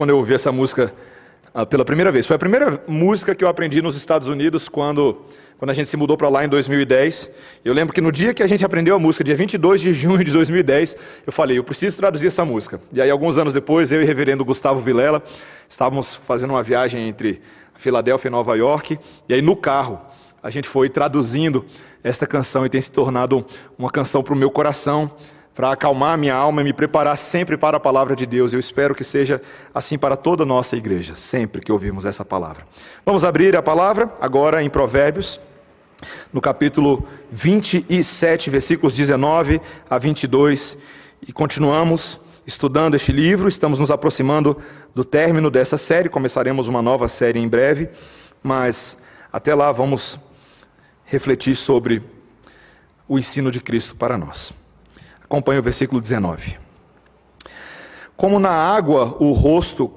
quando eu ouvi essa música uh, pela primeira vez. Foi a primeira música que eu aprendi nos Estados Unidos quando, quando a gente se mudou para lá em 2010. Eu lembro que no dia que a gente aprendeu a música, dia 22 de junho de 2010, eu falei, eu preciso traduzir essa música. E aí, alguns anos depois, eu e o reverendo Gustavo Vilela estávamos fazendo uma viagem entre Filadélfia e Nova York, e aí no carro a gente foi traduzindo esta canção e tem se tornado uma canção para o meu coração para acalmar minha alma e me preparar sempre para a palavra de Deus. Eu espero que seja assim para toda a nossa igreja, sempre que ouvirmos essa palavra. Vamos abrir a palavra agora em Provérbios, no capítulo 27, versículos 19 a 22, e continuamos estudando este livro. Estamos nos aproximando do término dessa série, começaremos uma nova série em breve, mas até lá vamos refletir sobre o ensino de Cristo para nós. Acompanhe o versículo 19. Como na água o rosto,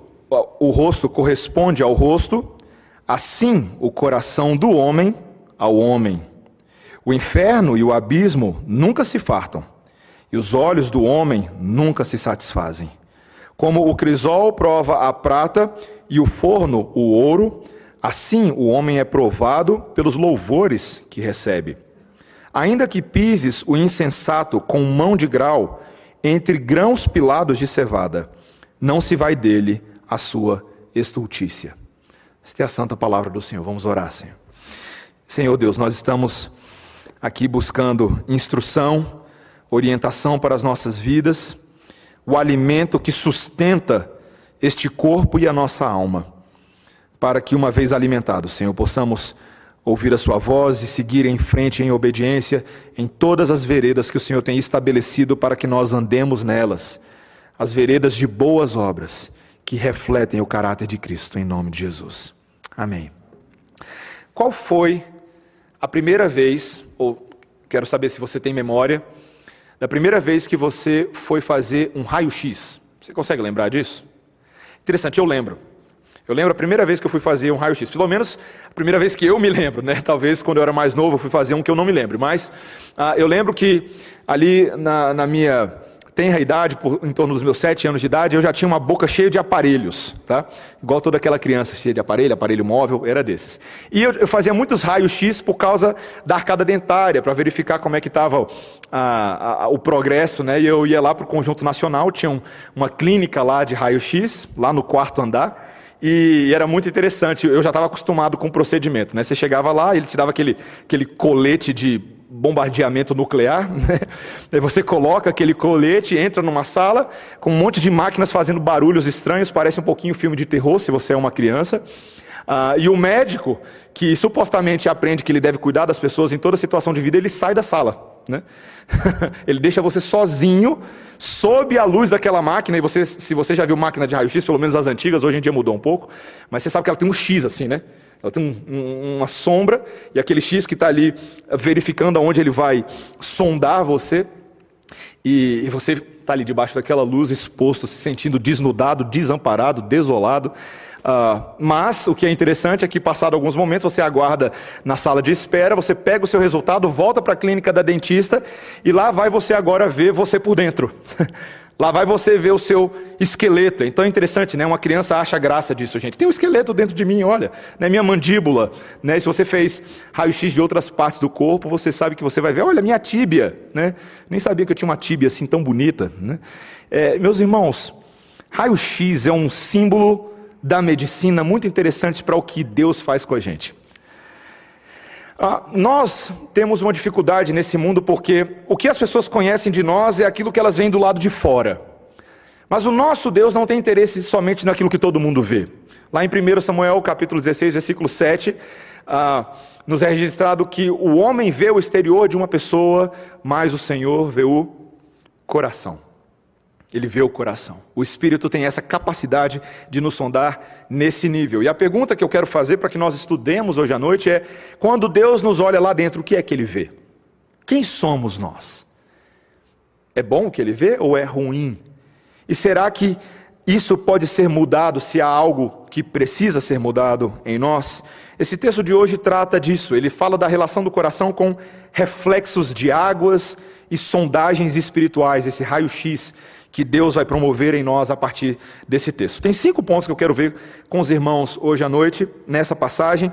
o rosto corresponde ao rosto, assim o coração do homem ao homem. O inferno e o abismo nunca se fartam, e os olhos do homem nunca se satisfazem. Como o crisol prova a prata e o forno o ouro, assim o homem é provado pelos louvores que recebe. Ainda que pises o insensato com mão de grau, entre grãos pilados de cevada, não se vai dele a sua estultícia. Esta é a santa palavra do Senhor. Vamos orar, Senhor. Senhor Deus, nós estamos aqui buscando instrução, orientação para as nossas vidas, o alimento que sustenta este corpo e a nossa alma, para que, uma vez alimentados, Senhor, possamos ouvir a Sua voz e seguir em frente em obediência em todas as veredas que o Senhor tem estabelecido para que nós andemos nelas, as veredas de boas obras que refletem o caráter de Cristo, em nome de Jesus. Amém. Qual foi a primeira vez, ou quero saber se você tem memória, da primeira vez que você foi fazer um raio-x? Você consegue lembrar disso? Interessante, eu lembro. Eu lembro a primeira vez que eu fui fazer um raio-x, pelo menos a primeira vez que eu me lembro, né? Talvez quando eu era mais novo eu fui fazer um que eu não me lembro, mas ah, eu lembro que ali na, na minha tenra idade, por, em torno dos meus sete anos de idade, eu já tinha uma boca cheia de aparelhos, tá? Igual toda aquela criança cheia de aparelho, aparelho móvel, era desses. E eu, eu fazia muitos raios-x por causa da arcada dentária, para verificar como é que estava o progresso, né? E eu ia lá para o Conjunto Nacional, tinha um, uma clínica lá de raio-x, lá no quarto andar, e era muito interessante, eu já estava acostumado com o procedimento. Né? Você chegava lá, ele te dava aquele, aquele colete de bombardeamento nuclear. Né? Aí você coloca aquele colete, entra numa sala com um monte de máquinas fazendo barulhos estranhos, parece um pouquinho filme de terror se você é uma criança. Ah, e o médico, que supostamente aprende que ele deve cuidar das pessoas em toda situação de vida, ele sai da sala. Né? ele deixa você sozinho, sob a luz daquela máquina, e você, se você já viu máquina de raio-x, pelo menos as antigas, hoje em dia mudou um pouco, mas você sabe que ela tem um X assim, né? Ela tem um, um, uma sombra, e aquele X que está ali verificando aonde ele vai sondar você, e, e você está ali debaixo daquela luz, exposto, se sentindo desnudado, desamparado, desolado. Uh, mas o que é interessante é que, passado alguns momentos, você aguarda na sala de espera, você pega o seu resultado, volta para a clínica da dentista e lá vai você agora ver você por dentro. Lá vai você ver o seu esqueleto. Então é interessante, né? Uma criança acha graça disso, gente. Tem um esqueleto dentro de mim, olha, né? minha mandíbula. Né? Se você fez raio-x de outras partes do corpo, você sabe que você vai ver, olha, minha tíbia. Né? Nem sabia que eu tinha uma tíbia assim tão bonita. Né? É, meus irmãos, raio-x é um símbolo da medicina muito interessante para o que Deus faz com a gente. Ah, nós temos uma dificuldade nesse mundo porque o que as pessoas conhecem de nós é aquilo que elas veem do lado de fora. Mas o nosso Deus não tem interesse somente naquilo que todo mundo vê. Lá em 1 Samuel capítulo 16, versículo 7, ah, nos é registrado que o homem vê o exterior de uma pessoa, mas o Senhor vê o coração. Ele vê o coração. O Espírito tem essa capacidade de nos sondar nesse nível. E a pergunta que eu quero fazer para que nós estudemos hoje à noite é: quando Deus nos olha lá dentro, o que é que Ele vê? Quem somos nós? É bom o que Ele vê ou é ruim? E será que isso pode ser mudado se há algo que precisa ser mudado em nós? Esse texto de hoje trata disso. Ele fala da relação do coração com reflexos de águas e sondagens espirituais, esse raio-x que Deus vai promover em nós a partir desse texto. Tem cinco pontos que eu quero ver com os irmãos hoje à noite, nessa passagem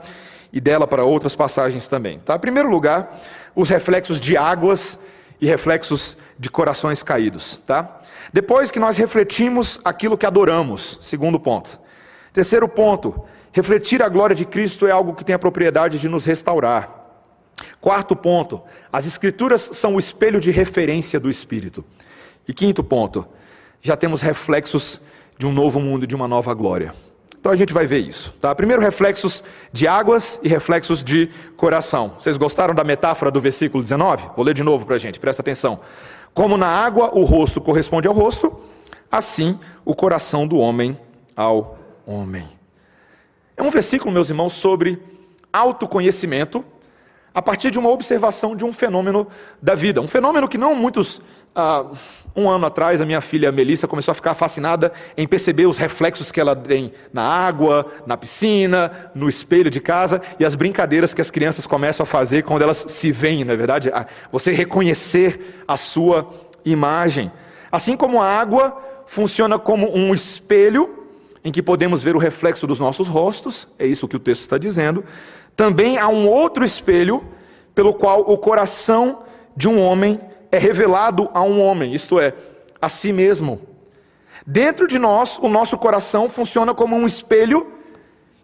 e dela para outras passagens também. Tá? Em primeiro lugar, os reflexos de águas e reflexos de corações caídos. Tá? Depois que nós refletimos aquilo que adoramos, segundo ponto. Terceiro ponto, refletir a glória de Cristo é algo que tem a propriedade de nos restaurar. Quarto ponto, as Escrituras são o espelho de referência do Espírito. E quinto ponto, já temos reflexos de um novo mundo de uma nova glória. Então a gente vai ver isso. Tá? Primeiro, reflexos de águas e reflexos de coração. Vocês gostaram da metáfora do versículo 19? Vou ler de novo para a gente, presta atenção. Como na água o rosto corresponde ao rosto, assim o coração do homem ao homem. É um versículo, meus irmãos, sobre autoconhecimento a partir de uma observação de um fenômeno da vida. Um fenômeno que não muitos um ano atrás, a minha filha Melissa começou a ficar fascinada em perceber os reflexos que ela tem na água, na piscina, no espelho de casa e as brincadeiras que as crianças começam a fazer quando elas se veem, não é verdade? Você reconhecer a sua imagem. Assim como a água funciona como um espelho em que podemos ver o reflexo dos nossos rostos, é isso que o texto está dizendo. Também há um outro espelho pelo qual o coração de um homem é revelado a um homem, isto é, a si mesmo. Dentro de nós, o nosso coração funciona como um espelho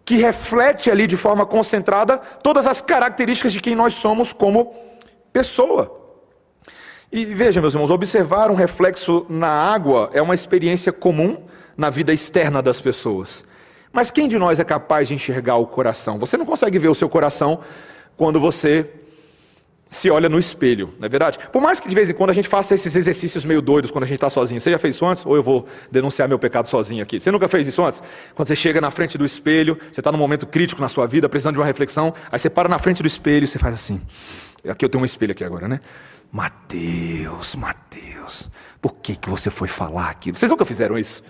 que reflete ali de forma concentrada todas as características de quem nós somos como pessoa. E veja, meus irmãos, observar um reflexo na água é uma experiência comum na vida externa das pessoas. Mas quem de nós é capaz de enxergar o coração? Você não consegue ver o seu coração quando você se olha no espelho, não é verdade? Por mais que de vez em quando a gente faça esses exercícios meio doidos quando a gente está sozinho. Você já fez isso antes? Ou eu vou denunciar meu pecado sozinho aqui? Você nunca fez isso antes? Quando você chega na frente do espelho, você está num momento crítico na sua vida, precisando de uma reflexão, aí você para na frente do espelho e você faz assim. Aqui eu tenho um espelho aqui agora, né? Mateus, Mateus, por que, que você foi falar aquilo? Vocês nunca fizeram isso?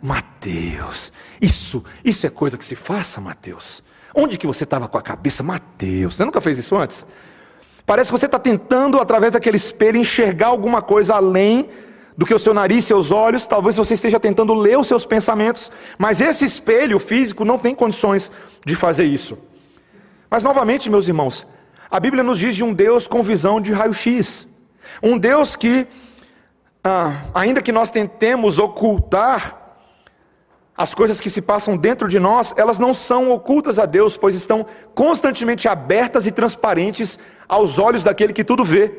Mateus, isso, isso é coisa que se faça, Mateus. Onde que você estava com a cabeça? Mateus, você nunca fez isso antes? Parece que você está tentando, através daquele espelho, enxergar alguma coisa além do que o seu nariz, seus olhos. Talvez você esteja tentando ler os seus pensamentos, mas esse espelho físico não tem condições de fazer isso. Mas, novamente, meus irmãos, a Bíblia nos diz de um Deus com visão de raio-x. Um Deus que, ah, ainda que nós tentemos ocultar as coisas que se passam dentro de nós, elas não são ocultas a Deus, pois estão constantemente abertas e transparentes aos olhos daquele que tudo vê.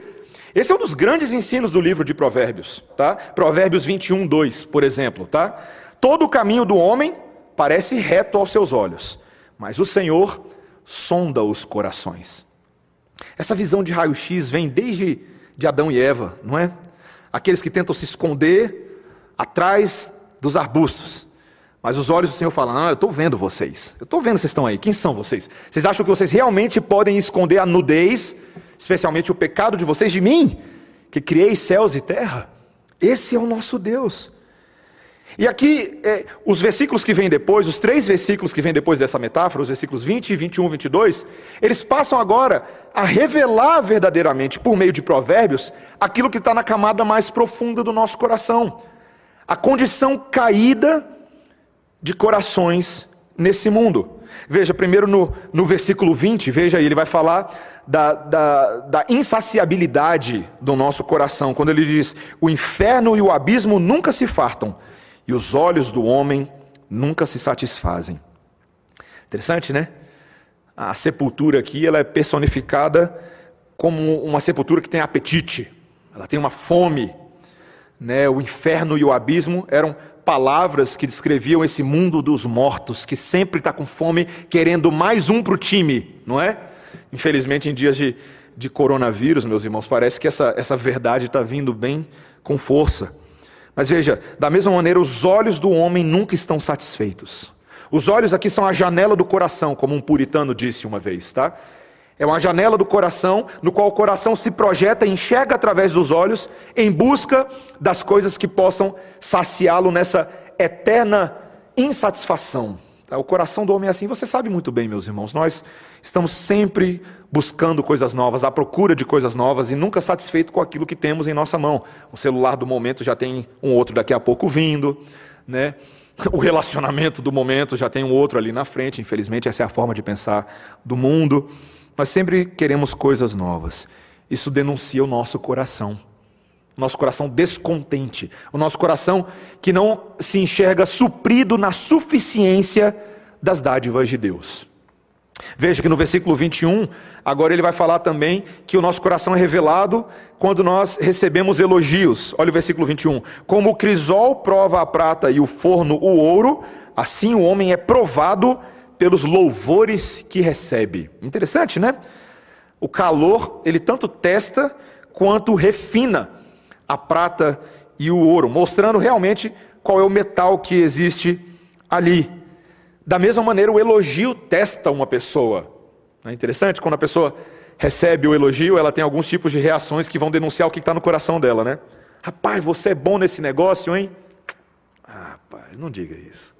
Esse é um dos grandes ensinos do livro de Provérbios, tá? Provérbios 21, 2, por exemplo, tá? Todo o caminho do homem parece reto aos seus olhos, mas o Senhor sonda os corações. Essa visão de raio-x vem desde de Adão e Eva, não é? Aqueles que tentam se esconder atrás dos arbustos. Mas os olhos do Senhor falam: Ah, eu estou vendo vocês. Eu estou vendo vocês estão aí. Quem são vocês? Vocês acham que vocês realmente podem esconder a nudez, especialmente o pecado de vocês, de mim, que criei céus e terra? Esse é o nosso Deus. E aqui, é, os versículos que vêm depois, os três versículos que vêm depois dessa metáfora, os versículos 20, 21 22, eles passam agora a revelar verdadeiramente, por meio de provérbios, aquilo que está na camada mais profunda do nosso coração. A condição caída de corações nesse mundo. Veja, primeiro no, no versículo 20, veja aí, ele vai falar da, da, da, insaciabilidade do nosso coração, quando ele diz: O inferno e o abismo nunca se fartam, e os olhos do homem nunca se satisfazem. Interessante, né? A sepultura aqui ela é personificada como uma sepultura que tem apetite, ela tem uma fome. Né? O inferno e o abismo eram palavras que descreviam esse mundo dos mortos, que sempre está com fome, querendo mais um para o time, não é? Infelizmente, em dias de, de coronavírus, meus irmãos, parece que essa, essa verdade está vindo bem com força. Mas veja, da mesma maneira, os olhos do homem nunca estão satisfeitos. Os olhos aqui são a janela do coração, como um puritano disse uma vez, tá? É uma janela do coração, no qual o coração se projeta e enxerga através dos olhos, em busca das coisas que possam saciá-lo nessa eterna insatisfação. Tá? O coração do homem é assim, você sabe muito bem, meus irmãos. Nós estamos sempre buscando coisas novas, à procura de coisas novas e nunca satisfeito com aquilo que temos em nossa mão. O celular do momento já tem um outro daqui a pouco vindo, né? O relacionamento do momento já tem um outro ali na frente. Infelizmente, essa é a forma de pensar do mundo. Nós sempre queremos coisas novas. Isso denuncia o nosso coração. Nosso coração descontente. O nosso coração que não se enxerga suprido na suficiência das dádivas de Deus. Veja que no versículo 21, agora ele vai falar também que o nosso coração é revelado quando nós recebemos elogios. Olha o versículo 21. Como o crisol prova a prata e o forno o ouro, assim o homem é provado pelos louvores que recebe. Interessante, né? O calor, ele tanto testa quanto refina a prata e o ouro, mostrando realmente qual é o metal que existe ali. Da mesma maneira, o elogio testa uma pessoa. É interessante? Quando a pessoa recebe o elogio, ela tem alguns tipos de reações que vão denunciar o que está no coração dela, né? Rapaz, você é bom nesse negócio, hein? Ah, rapaz, não diga isso.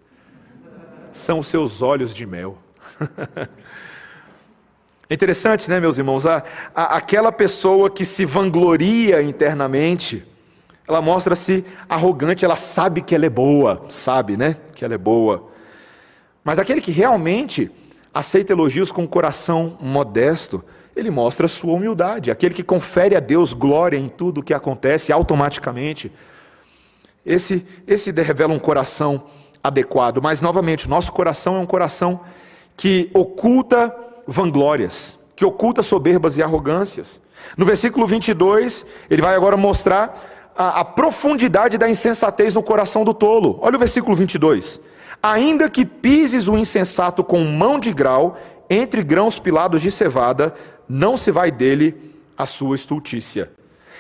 São os seus olhos de mel. É interessante, né, meus irmãos? A, a, aquela pessoa que se vangloria internamente, ela mostra-se arrogante, ela sabe que ela é boa, sabe, né? Que ela é boa. Mas aquele que realmente aceita elogios com o coração modesto, ele mostra sua humildade. Aquele que confere a Deus glória em tudo o que acontece automaticamente. Esse, esse revela um coração adequado. Mas, novamente, o nosso coração é um coração que oculta vanglórias, que oculta soberbas e arrogâncias. No versículo 22, ele vai agora mostrar a, a, profundidade da insensatez no coração do tolo. Olha o versículo 22. Ainda que pises o insensato com mão de grau, entre grãos pilados de cevada, não se vai dele a sua estultícia.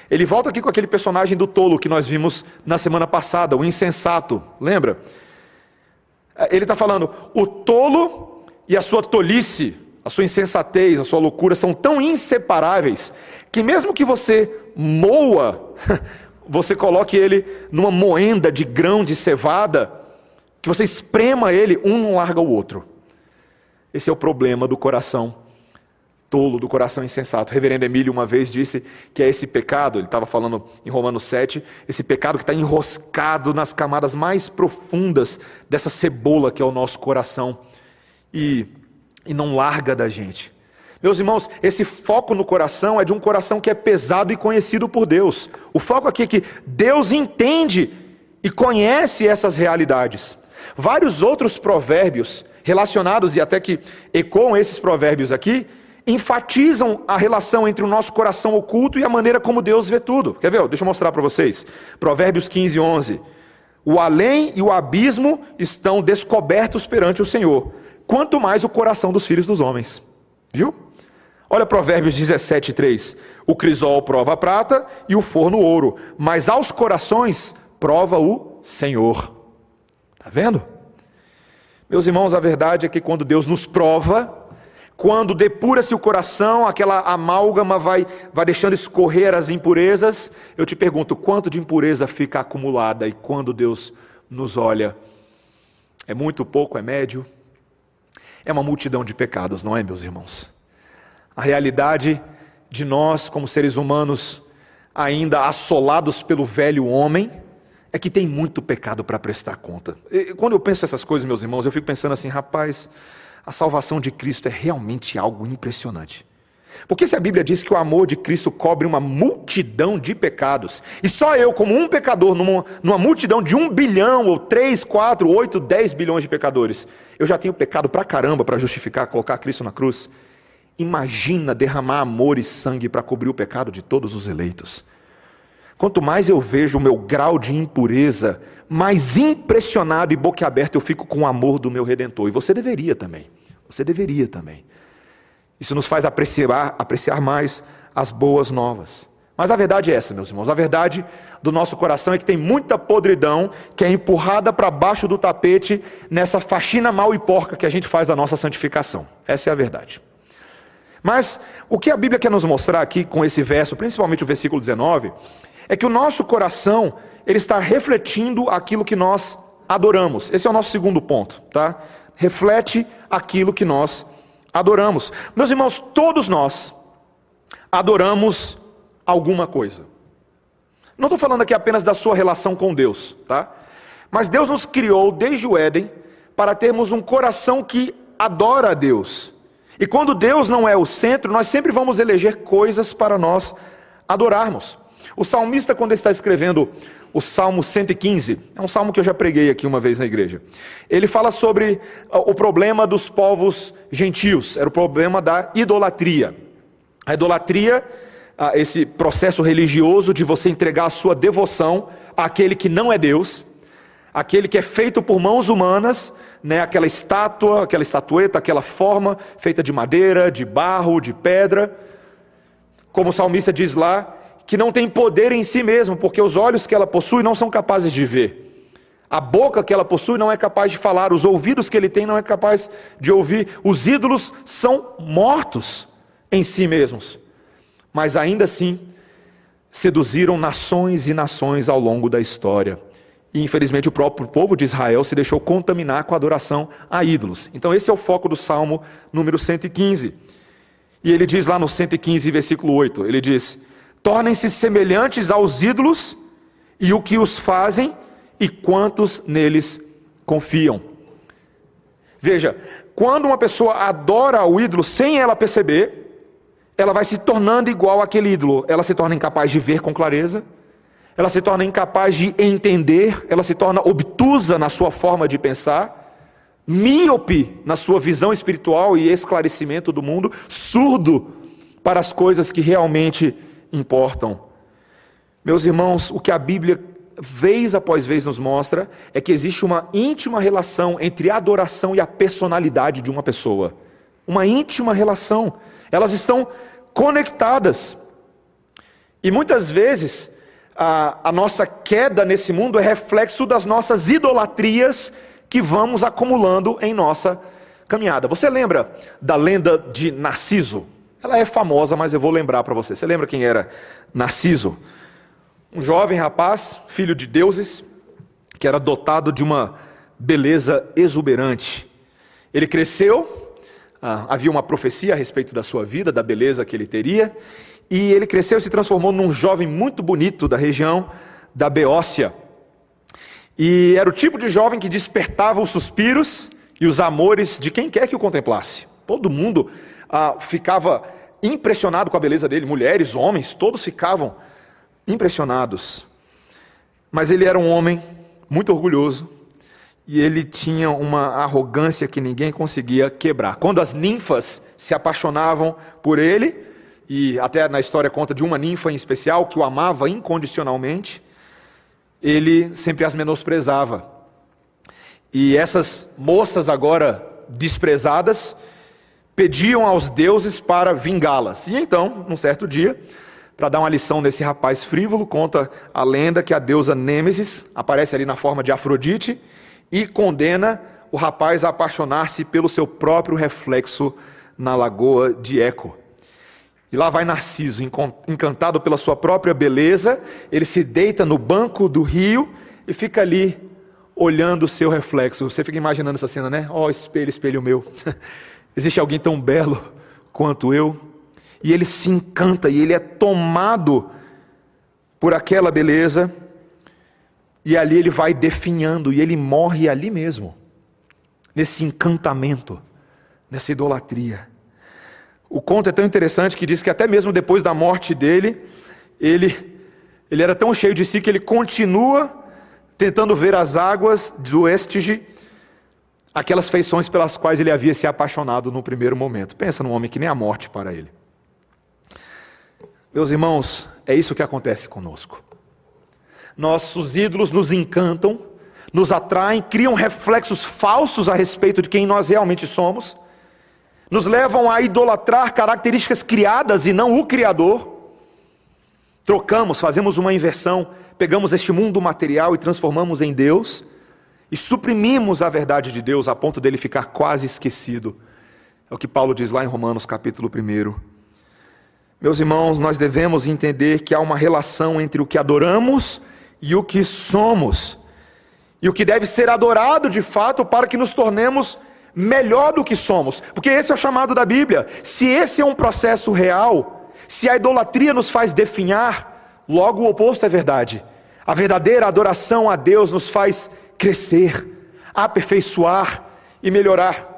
Ele volta aqui com aquele personagem do tolo que nós vimos na semana passada, o insensato, lembra? Ele está falando, o tolo e a sua tolice a sua insensatez, a sua loucura são tão inseparáveis que mesmo que você moa, você coloque ele numa moenda de grão de cevada, que você esprema ele, um não larga o outro. Esse é o problema do coração tolo, do coração insensato. Reverendo Emílio uma vez disse que é esse pecado, ele estava falando em Romanos 7, esse pecado que está enroscado nas camadas mais profundas dessa cebola que é o nosso coração. E e não larga da gente. Meus irmãos, esse foco no coração é de um coração que é pesado e conhecido por Deus. O foco aqui é que Deus entende e conhece essas realidades. Vários outros provérbios relacionados e até que ecoam esses provérbios aqui, enfatizam a relação entre o nosso coração oculto e a maneira como Deus vê tudo. Quer ver? Deixa eu mostrar para vocês. Provérbios 15, 11. O além e o abismo estão descobertos perante o Senhor quanto mais o coração dos filhos dos homens. Viu? Olha Provérbios 17, 3. O crisol prova a prata e o forno ouro, mas aos corações prova o Senhor. Está vendo? Meus irmãos, a verdade é que quando Deus nos prova, quando depura-se o coração, aquela amálgama vai, vai deixando escorrer as impurezas, eu te pergunto, quanto de impureza fica acumulada e quando Deus nos olha? É muito pouco, é médio? é uma multidão de pecados, não é, meus irmãos? A realidade de nós, como seres humanos, ainda assolados pelo velho homem, é que tem muito pecado para prestar conta. E quando eu penso essas coisas, meus irmãos, eu fico pensando assim, rapaz, a salvação de Cristo é realmente algo impressionante. Porque se a Bíblia diz que o amor de Cristo cobre uma multidão de pecados, e só eu, como um pecador, numa, numa multidão de um bilhão, ou três, quatro, oito, dez bilhões de pecadores, eu já tenho pecado pra caramba para justificar, colocar Cristo na cruz. Imagina derramar amor e sangue para cobrir o pecado de todos os eleitos. Quanto mais eu vejo o meu grau de impureza, mais impressionado e boquiaberto eu fico com o amor do meu redentor. E você deveria também. Você deveria também. Isso nos faz apreciar, apreciar mais as boas novas. Mas a verdade é essa, meus irmãos. A verdade do nosso coração é que tem muita podridão que é empurrada para baixo do tapete nessa faxina mal e porca que a gente faz da nossa santificação. Essa é a verdade. Mas o que a Bíblia quer nos mostrar aqui com esse verso, principalmente o versículo 19, é que o nosso coração ele está refletindo aquilo que nós adoramos. Esse é o nosso segundo ponto, tá? reflete aquilo que nós adoramos. Meus irmãos, todos nós adoramos alguma coisa. Não estou falando aqui apenas da sua relação com Deus, tá? Mas Deus nos criou desde o Éden para termos um coração que adora a Deus. E quando Deus não é o centro, nós sempre vamos eleger coisas para nós adorarmos. O salmista, quando está escrevendo o Salmo 115, é um salmo que eu já preguei aqui uma vez na igreja. Ele fala sobre ah, o problema dos povos gentios, era o problema da idolatria. A idolatria, ah, esse processo religioso de você entregar a sua devoção àquele que não é Deus, aquele que é feito por mãos humanas, né, aquela estátua, aquela estatueta, aquela forma feita de madeira, de barro, de pedra. Como o salmista diz lá, que não tem poder em si mesmo, porque os olhos que ela possui não são capazes de ver. A boca que ela possui não é capaz de falar, os ouvidos que ele tem não é capaz de ouvir. Os ídolos são mortos em si mesmos. Mas ainda assim, seduziram nações e nações ao longo da história. E infelizmente o próprio povo de Israel se deixou contaminar com a adoração a ídolos. Então esse é o foco do Salmo número 115. E ele diz lá no 115, versículo 8, ele diz: tornem-se semelhantes aos ídolos e o que os fazem e quantos neles confiam. Veja, quando uma pessoa adora o ídolo sem ela perceber, ela vai se tornando igual àquele ídolo. Ela se torna incapaz de ver com clareza, ela se torna incapaz de entender, ela se torna obtusa na sua forma de pensar, míope na sua visão espiritual e esclarecimento do mundo, surdo para as coisas que realmente importam. Meus irmãos, o que a Bíblia vez após vez nos mostra é que existe uma íntima relação entre a adoração e a personalidade de uma pessoa. Uma íntima relação. Elas estão conectadas. E muitas vezes a, a nossa queda nesse mundo é reflexo das nossas idolatrias que vamos acumulando em nossa caminhada. Você lembra da lenda de Narciso? Ela é famosa, mas eu vou lembrar para você. Você lembra quem era Narciso? Um jovem rapaz, filho de deuses, que era dotado de uma beleza exuberante. Ele cresceu, ah, havia uma profecia a respeito da sua vida, da beleza que ele teria, e ele cresceu e se transformou num jovem muito bonito da região da Beócia. E era o tipo de jovem que despertava os suspiros e os amores de quem quer que o contemplasse. Todo mundo ah, ficava impressionado com a beleza dele, mulheres, homens, todos ficavam impressionados. Mas ele era um homem muito orgulhoso e ele tinha uma arrogância que ninguém conseguia quebrar. Quando as ninfas se apaixonavam por ele, e até na história conta de uma ninfa em especial que o amava incondicionalmente, ele sempre as menosprezava. E essas moças agora desprezadas pediam aos deuses para vingá-las. E então, num certo dia, para dar uma lição nesse rapaz frívolo, conta a lenda que a deusa Nêmesis aparece ali na forma de Afrodite e condena o rapaz a apaixonar-se pelo seu próprio reflexo na lagoa de Eco. E lá vai Narciso, encantado pela sua própria beleza, ele se deita no banco do rio e fica ali olhando o seu reflexo. Você fica imaginando essa cena, né? Ó, oh, espelho, espelho meu. Existe alguém tão belo quanto eu? E ele se encanta e ele é tomado por aquela beleza, e ali ele vai definhando e ele morre ali mesmo, nesse encantamento, nessa idolatria. O conto é tão interessante que diz que até mesmo depois da morte dele, ele, ele era tão cheio de si que ele continua tentando ver as águas do Estige aquelas feições pelas quais ele havia se apaixonado no primeiro momento. Pensa num homem que nem a morte para ele. Meus irmãos, é isso que acontece conosco. Nossos ídolos nos encantam, nos atraem, criam reflexos falsos a respeito de quem nós realmente somos, nos levam a idolatrar características criadas e não o Criador. Trocamos, fazemos uma inversão, pegamos este mundo material e transformamos em Deus e suprimimos a verdade de Deus a ponto dele ficar quase esquecido. É o que Paulo diz lá em Romanos capítulo 1. Meus irmãos, nós devemos entender que há uma relação entre o que adoramos e o que somos. E o que deve ser adorado de fato para que nos tornemos melhor do que somos, porque esse é o chamado da Bíblia. Se esse é um processo real, se a idolatria nos faz definhar, logo o oposto é verdade. A verdadeira adoração a Deus nos faz crescer, aperfeiçoar e melhorar.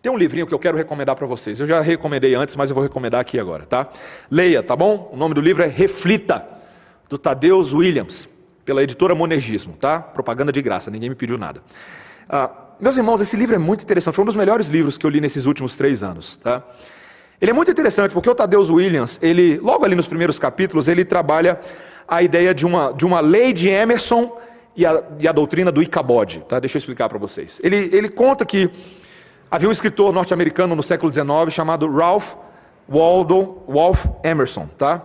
Tem um livrinho que eu quero recomendar para vocês. Eu já recomendei antes, mas eu vou recomendar aqui agora, tá? Leia, tá bom? O nome do livro é Reflita, do Tadeus Williams, pela editora Monergismo, tá? Propaganda de graça, ninguém me pediu nada. Ah, meus irmãos, esse livro é muito interessante. Foi um dos melhores livros que eu li nesses últimos três anos, tá? Ele é muito interessante porque o Tadeus Williams, ele, logo ali nos primeiros capítulos, ele trabalha a ideia de uma, de uma lei de Emerson e a, e a doutrina do Icabod, tá? Deixa eu explicar para vocês. Ele, ele conta que Havia um escritor norte-americano no século XIX chamado Ralph Waldo Wolf Emerson, tá?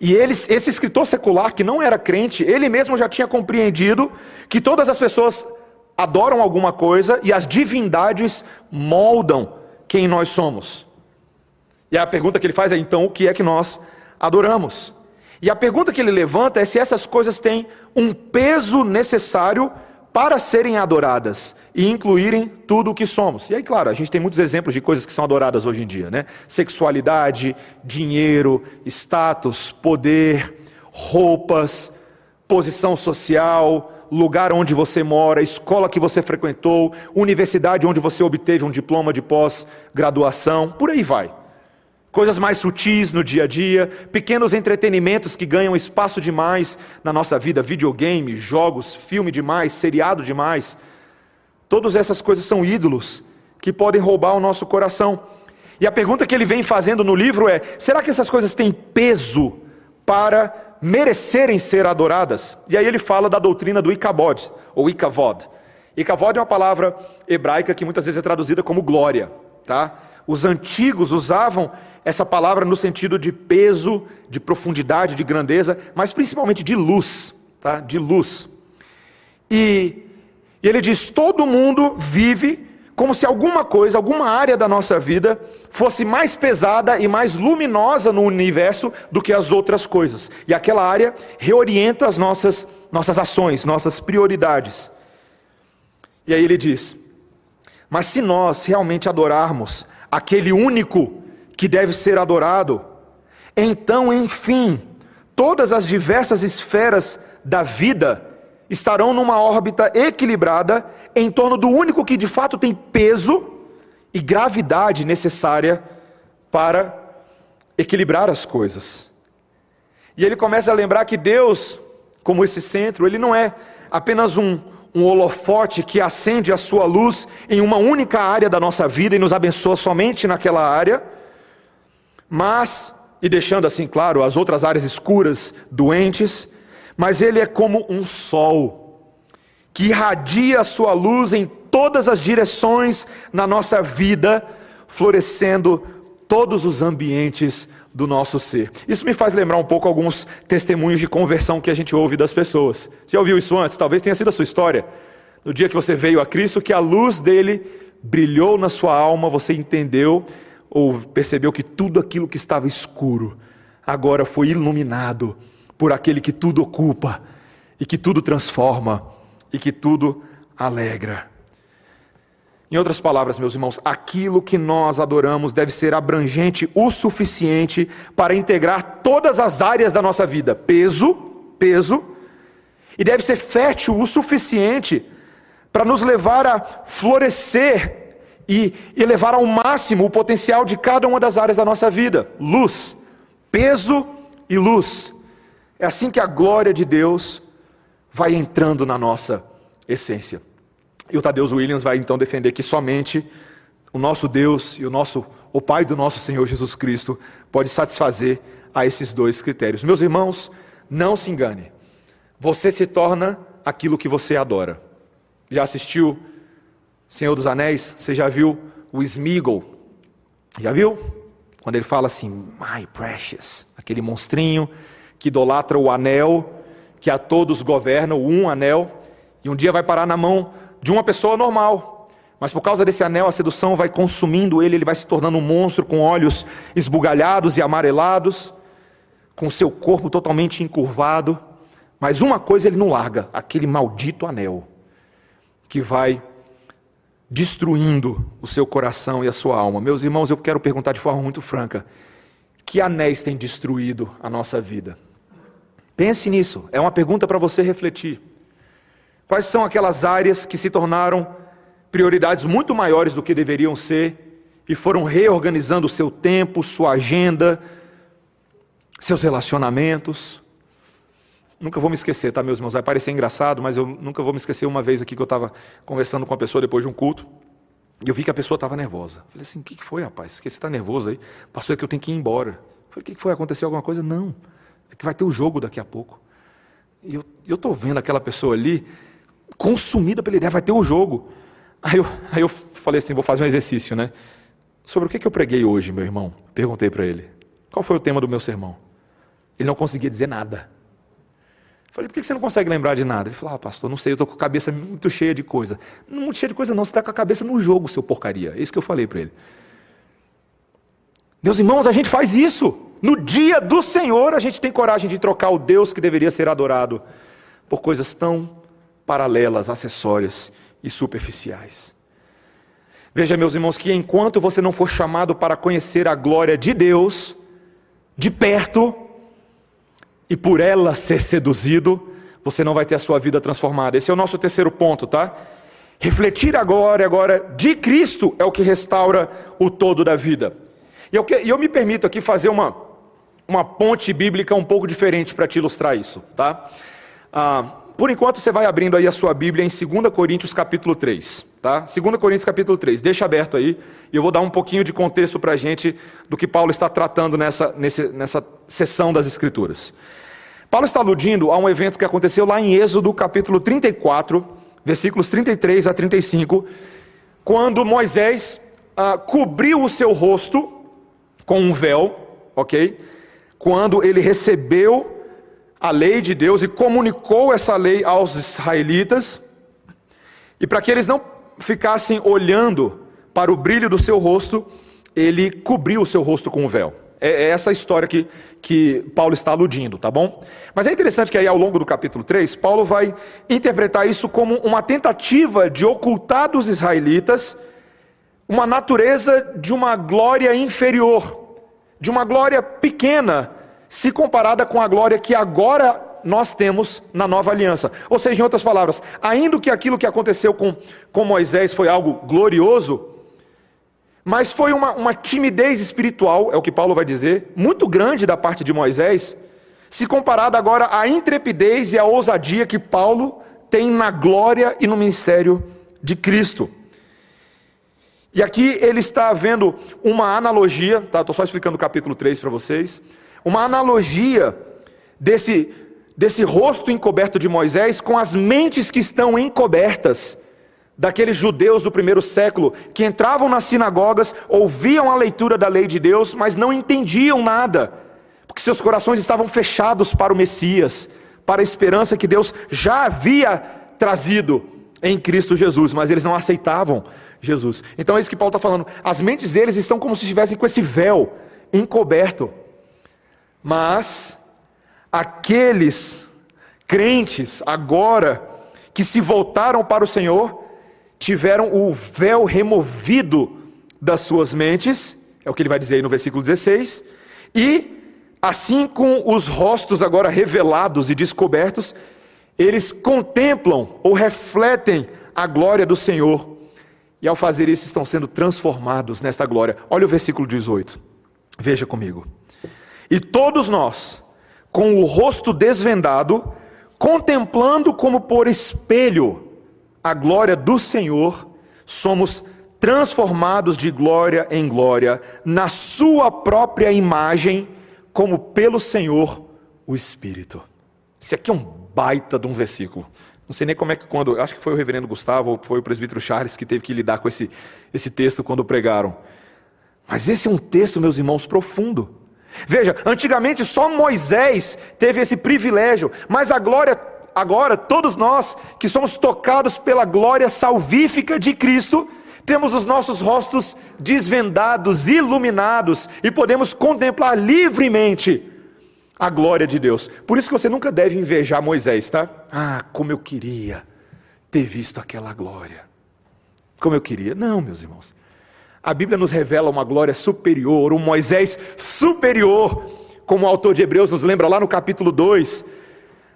E ele, esse escritor secular que não era crente, ele mesmo já tinha compreendido que todas as pessoas adoram alguma coisa e as divindades moldam quem nós somos. E a pergunta que ele faz é então o que é que nós adoramos? E a pergunta que ele levanta é se essas coisas têm um peso necessário para serem adoradas e incluírem tudo o que somos. E aí, claro, a gente tem muitos exemplos de coisas que são adoradas hoje em dia, né? Sexualidade, dinheiro, status, poder, roupas, posição social, lugar onde você mora, escola que você frequentou, universidade onde você obteve um diploma de pós-graduação, por aí vai coisas mais sutis no dia a dia, pequenos entretenimentos que ganham espaço demais na nossa vida, videogame, jogos, filme demais, seriado demais. Todas essas coisas são ídolos que podem roubar o nosso coração. E a pergunta que ele vem fazendo no livro é: será que essas coisas têm peso para merecerem ser adoradas? E aí ele fala da doutrina do Icabod, ou Icavod. Icavod é uma palavra hebraica que muitas vezes é traduzida como glória, tá? Os antigos usavam essa palavra no sentido de peso, de profundidade, de grandeza, mas principalmente de luz, tá? De luz. E, e ele diz: todo mundo vive como se alguma coisa, alguma área da nossa vida fosse mais pesada e mais luminosa no universo do que as outras coisas. E aquela área reorienta as nossas, nossas ações, nossas prioridades. E aí ele diz: Mas se nós realmente adorarmos aquele único que deve ser adorado. Então, enfim, todas as diversas esferas da vida estarão numa órbita equilibrada em torno do único que de fato tem peso e gravidade necessária para equilibrar as coisas. E ele começa a lembrar que Deus, como esse centro, ele não é apenas um, um holofote que acende a sua luz em uma única área da nossa vida e nos abençoa somente naquela área mas, e deixando assim claro as outras áreas escuras, doentes, mas ele é como um sol, que irradia a sua luz em todas as direções na nossa vida, florescendo todos os ambientes do nosso ser. Isso me faz lembrar um pouco alguns testemunhos de conversão que a gente ouve das pessoas. Já ouviu isso antes? Talvez tenha sido a sua história. No dia que você veio a Cristo, que a luz dele brilhou na sua alma, você entendeu ou percebeu que tudo aquilo que estava escuro agora foi iluminado por aquele que tudo ocupa e que tudo transforma e que tudo alegra. Em outras palavras, meus irmãos, aquilo que nós adoramos deve ser abrangente o suficiente para integrar todas as áreas da nossa vida. Peso, peso, e deve ser fértil o suficiente para nos levar a florescer e elevar ao máximo o potencial de cada uma das áreas da nossa vida: luz, peso e luz. É assim que a glória de Deus vai entrando na nossa essência. E o Tadeus Williams vai então defender que somente o nosso Deus e o nosso o Pai do nosso Senhor Jesus Cristo pode satisfazer a esses dois critérios. Meus irmãos, não se engane. Você se torna aquilo que você adora. Já assistiu Senhor dos Anéis, você já viu o Smeagol? Já viu? Quando ele fala assim, my precious, aquele monstrinho que idolatra o anel, que a todos governa, um anel, e um dia vai parar na mão de uma pessoa normal. Mas por causa desse anel, a sedução vai consumindo ele, ele vai se tornando um monstro com olhos esbugalhados e amarelados, com seu corpo totalmente encurvado. Mas uma coisa ele não larga: aquele maldito anel, que vai destruindo o seu coração e a sua alma? Meus irmãos, eu quero perguntar de forma muito franca: que anéis têm destruído a nossa vida? Pense nisso, é uma pergunta para você refletir. Quais são aquelas áreas que se tornaram prioridades muito maiores do que deveriam ser e foram reorganizando o seu tempo, sua agenda, seus relacionamentos? Nunca vou me esquecer, tá, meus irmãos? Vai parecer engraçado, mas eu nunca vou me esquecer uma vez aqui que eu estava conversando com uma pessoa depois de um culto. E eu vi que a pessoa estava nervosa. Falei assim: o que foi, rapaz? Que você está nervoso aí? Pastor, é que eu tenho que ir embora. Falei: o que foi? Aconteceu alguma coisa? Não. É que vai ter o jogo daqui a pouco. E eu estou vendo aquela pessoa ali consumida pela ideia, vai ter o jogo. Aí eu, aí eu falei assim: vou fazer um exercício, né? Sobre o que, que eu preguei hoje, meu irmão? Perguntei para ele. Qual foi o tema do meu sermão? Ele não conseguia dizer nada. Falei, por que você não consegue lembrar de nada? Ele falou, ah, pastor, não sei, eu estou com a cabeça muito cheia de coisa. Não muito cheia de coisa, não, você está com a cabeça no jogo, seu porcaria. É isso que eu falei para ele. Meus irmãos, a gente faz isso. No dia do Senhor, a gente tem coragem de trocar o Deus que deveria ser adorado por coisas tão paralelas, acessórias e superficiais. Veja, meus irmãos, que enquanto você não for chamado para conhecer a glória de Deus, de perto, e por ela ser seduzido, você não vai ter a sua vida transformada. Esse é o nosso terceiro ponto, tá? Refletir a glória agora de Cristo é o que restaura o todo da vida. E eu, eu me permito aqui fazer uma, uma ponte bíblica um pouco diferente para te ilustrar isso, tá? Ah, por enquanto você vai abrindo aí a sua Bíblia em 2 Coríntios capítulo 3, tá? 2 Coríntios capítulo 3, deixa aberto aí, e eu vou dar um pouquinho de contexto para a gente do que Paulo está tratando nessa, nesse, nessa sessão das Escrituras. Paulo está aludindo a um evento que aconteceu lá em Êxodo capítulo 34, versículos 33 a 35, quando Moisés ah, cobriu o seu rosto com um véu, ok? Quando ele recebeu a lei de Deus e comunicou essa lei aos israelitas, e para que eles não ficassem olhando para o brilho do seu rosto, ele cobriu o seu rosto com um véu. É, é essa história que, que Paulo está aludindo, tá bom? Mas é interessante que aí ao longo do capítulo 3, Paulo vai interpretar isso como uma tentativa de ocultar dos israelitas uma natureza de uma glória inferior, de uma glória pequena, se comparada com a glória que agora nós temos na nova aliança. Ou seja, em outras palavras, ainda que aquilo que aconteceu com, com Moisés foi algo glorioso, mas foi uma, uma timidez espiritual, é o que Paulo vai dizer, muito grande da parte de Moisés, se comparada agora à intrepidez e à ousadia que Paulo tem na glória e no ministério de Cristo. E aqui ele está vendo uma analogia, tá? Estou só explicando o capítulo 3 para vocês. Uma analogia desse, desse rosto encoberto de Moisés com as mentes que estão encobertas daqueles judeus do primeiro século que entravam nas sinagogas, ouviam a leitura da lei de Deus, mas não entendiam nada, porque seus corações estavam fechados para o Messias, para a esperança que Deus já havia trazido em Cristo Jesus, mas eles não aceitavam Jesus. Então é isso que Paulo está falando. As mentes deles estão como se estivessem com esse véu encoberto. Mas aqueles crentes agora que se voltaram para o Senhor tiveram o véu removido das suas mentes, é o que ele vai dizer aí no versículo 16, e assim com os rostos agora revelados e descobertos, eles contemplam ou refletem a glória do Senhor e ao fazer isso, estão sendo transformados nesta glória. Olha o versículo 18. Veja comigo. E todos nós, com o rosto desvendado, contemplando como por espelho a glória do Senhor, somos transformados de glória em glória, na Sua própria imagem, como pelo Senhor o Espírito. Isso aqui é um baita de um versículo. Não sei nem como é que quando, acho que foi o reverendo Gustavo ou foi o presbítero Charles que teve que lidar com esse, esse texto quando pregaram. Mas esse é um texto, meus irmãos, profundo. Veja, antigamente só Moisés teve esse privilégio, mas a glória, agora, todos nós que somos tocados pela glória salvífica de Cristo, temos os nossos rostos desvendados, iluminados e podemos contemplar livremente a glória de Deus. Por isso que você nunca deve invejar Moisés, tá? Ah, como eu queria ter visto aquela glória. como eu queria. Não, meus irmãos. A Bíblia nos revela uma glória superior, um Moisés superior, como o autor de Hebreus nos lembra lá no capítulo 2.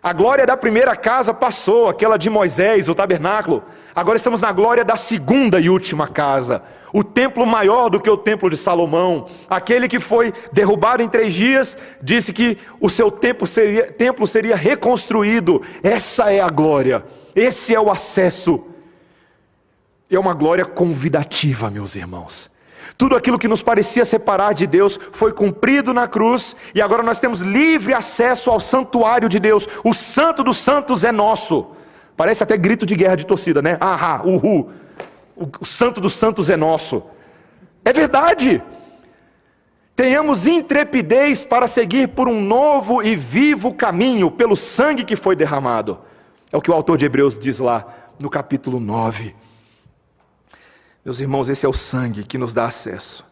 A glória da primeira casa passou, aquela de Moisés, o tabernáculo. Agora estamos na glória da segunda e última casa. O templo maior do que o templo de Salomão. Aquele que foi derrubado em três dias, disse que o seu templo seria, templo seria reconstruído. Essa é a glória. Esse é o acesso. É uma glória convidativa, meus irmãos. Tudo aquilo que nos parecia separar de Deus foi cumprido na cruz e agora nós temos livre acesso ao santuário de Deus. O santo dos santos é nosso. Parece até grito de guerra de torcida, né? Ahá, uhul. O santo dos santos é nosso. É verdade. Tenhamos intrepidez para seguir por um novo e vivo caminho, pelo sangue que foi derramado. É o que o autor de Hebreus diz lá no capítulo 9. Meus irmãos, esse é o sangue que nos dá acesso.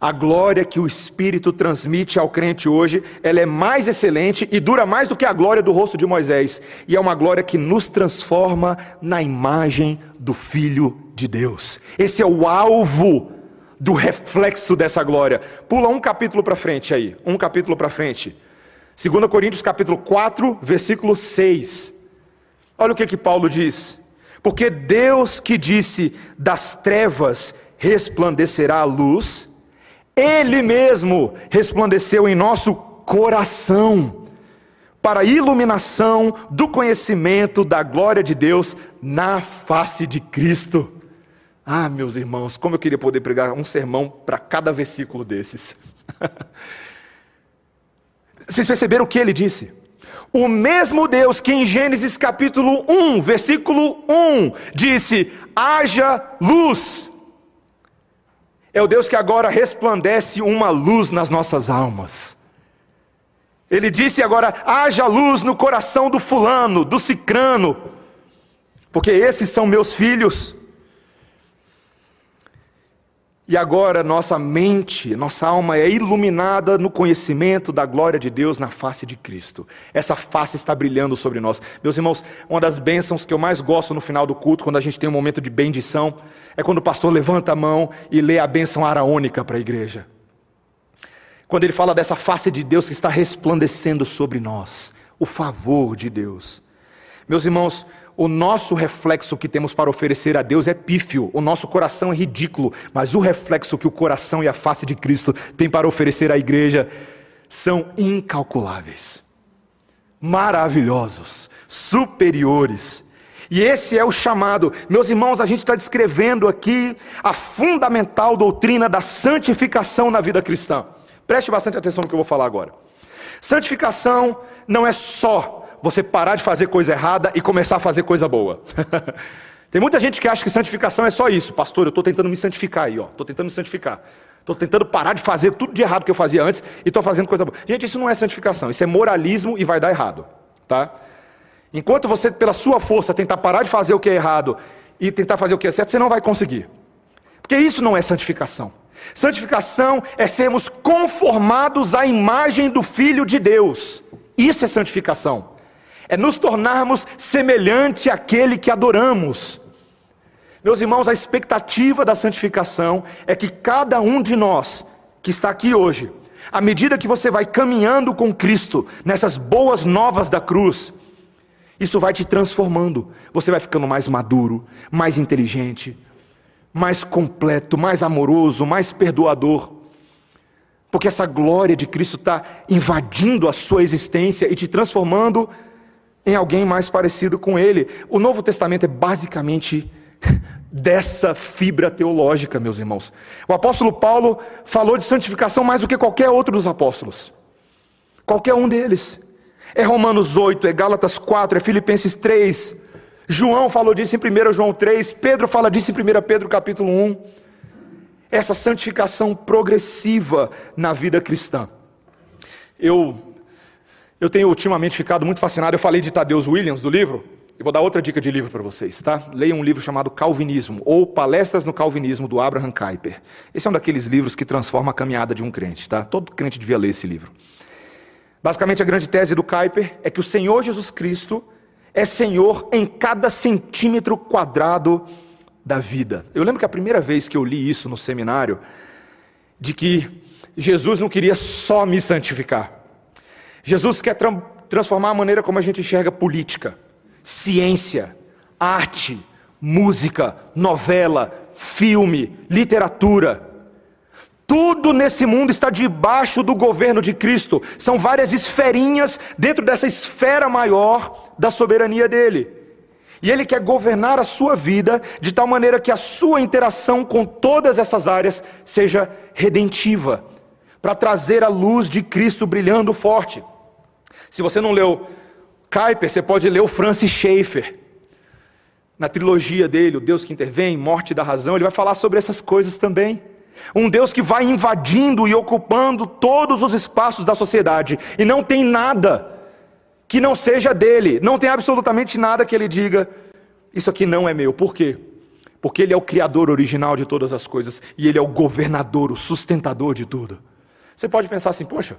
A glória que o Espírito transmite ao crente hoje, ela é mais excelente e dura mais do que a glória do rosto de Moisés. E é uma glória que nos transforma na imagem do Filho de Deus. Esse é o alvo do reflexo dessa glória. Pula um capítulo para frente aí, um capítulo para frente. 2 Coríntios capítulo 4, versículo 6. Olha o que que Paulo diz. Porque Deus que disse: das trevas resplandecerá a luz, Ele mesmo resplandeceu em nosso coração, para a iluminação do conhecimento da glória de Deus na face de Cristo. Ah, meus irmãos, como eu queria poder pregar um sermão para cada versículo desses. Vocês perceberam o que ele disse? O mesmo Deus que em Gênesis capítulo 1, versículo 1, disse: haja luz. É o Deus que agora resplandece uma luz nas nossas almas. Ele disse agora: haja luz no coração do fulano, do cicrano, porque esses são meus filhos. E agora nossa mente, nossa alma é iluminada no conhecimento da glória de Deus na face de Cristo. Essa face está brilhando sobre nós. Meus irmãos, uma das bênçãos que eu mais gosto no final do culto, quando a gente tem um momento de bendição, é quando o pastor levanta a mão e lê a bênção araônica para a igreja. Quando ele fala dessa face de Deus que está resplandecendo sobre nós, o favor de Deus. Meus irmãos, o nosso reflexo que temos para oferecer a Deus é pífio, o nosso coração é ridículo, mas o reflexo que o coração e a face de Cristo têm para oferecer à igreja são incalculáveis, maravilhosos, superiores. E esse é o chamado. Meus irmãos, a gente está descrevendo aqui a fundamental doutrina da santificação na vida cristã. Preste bastante atenção no que eu vou falar agora. Santificação não é só você parar de fazer coisa errada e começar a fazer coisa boa. Tem muita gente que acha que santificação é só isso. Pastor, eu estou tentando me santificar aí, ó. Estou tentando me santificar. Estou tentando parar de fazer tudo de errado que eu fazia antes e estou fazendo coisa boa. Gente, isso não é santificação, isso é moralismo e vai dar errado. Tá? Enquanto você, pela sua força, tentar parar de fazer o que é errado e tentar fazer o que é certo, você não vai conseguir. Porque isso não é santificação. Santificação é sermos conformados à imagem do Filho de Deus. Isso é santificação é nos tornarmos semelhante àquele que adoramos. Meus irmãos, a expectativa da santificação é que cada um de nós que está aqui hoje, à medida que você vai caminhando com Cristo nessas boas novas da cruz, isso vai te transformando. Você vai ficando mais maduro, mais inteligente, mais completo, mais amoroso, mais perdoador. Porque essa glória de Cristo está invadindo a sua existência e te transformando em alguém mais parecido com ele. O Novo Testamento é basicamente dessa fibra teológica, meus irmãos. O apóstolo Paulo falou de santificação mais do que qualquer outro dos apóstolos. Qualquer um deles. É Romanos 8, é Gálatas 4, é Filipenses 3. João falou disso em 1 João 3, Pedro fala disso em 1 Pedro capítulo 1. Essa santificação progressiva na vida cristã. Eu eu tenho ultimamente ficado muito fascinado. Eu falei de Tadeus Williams do livro. Eu vou dar outra dica de livro para vocês, tá? Leiam um livro chamado Calvinismo ou Palestras no Calvinismo do Abraham Kuyper. Esse é um daqueles livros que transforma a caminhada de um crente, tá? Todo crente devia ler esse livro. Basicamente, a grande tese do Kuyper é que o Senhor Jesus Cristo é Senhor em cada centímetro quadrado da vida. Eu lembro que a primeira vez que eu li isso no seminário, de que Jesus não queria só me santificar. Jesus quer tra transformar a maneira como a gente enxerga política, ciência, arte, música, novela, filme, literatura. Tudo nesse mundo está debaixo do governo de Cristo. São várias esferinhas dentro dessa esfera maior da soberania dele. E ele quer governar a sua vida de tal maneira que a sua interação com todas essas áreas seja redentiva, para trazer a luz de Cristo brilhando forte. Se você não leu Kuyper, você pode ler o Francis Schaeffer. Na trilogia dele, O Deus que Intervém, Morte da Razão, ele vai falar sobre essas coisas também. Um Deus que vai invadindo e ocupando todos os espaços da sociedade e não tem nada que não seja dele, não tem absolutamente nada que ele diga, isso aqui não é meu. Por quê? Porque ele é o criador original de todas as coisas e ele é o governador, o sustentador de tudo. Você pode pensar assim, poxa,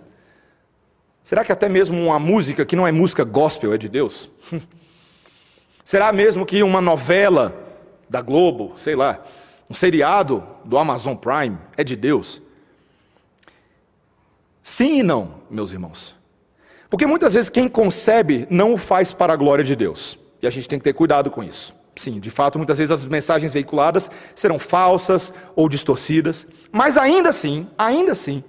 será que até mesmo uma música que não é música gospel é de Deus? será mesmo que uma novela da Globo, sei lá, um seriado do Amazon Prime é de Deus? Sim e não, meus irmãos. Porque muitas vezes quem concebe não o faz para a glória de Deus. E a gente tem que ter cuidado com isso. Sim, de fato, muitas vezes as mensagens veiculadas serão falsas ou distorcidas, mas ainda assim, ainda assim,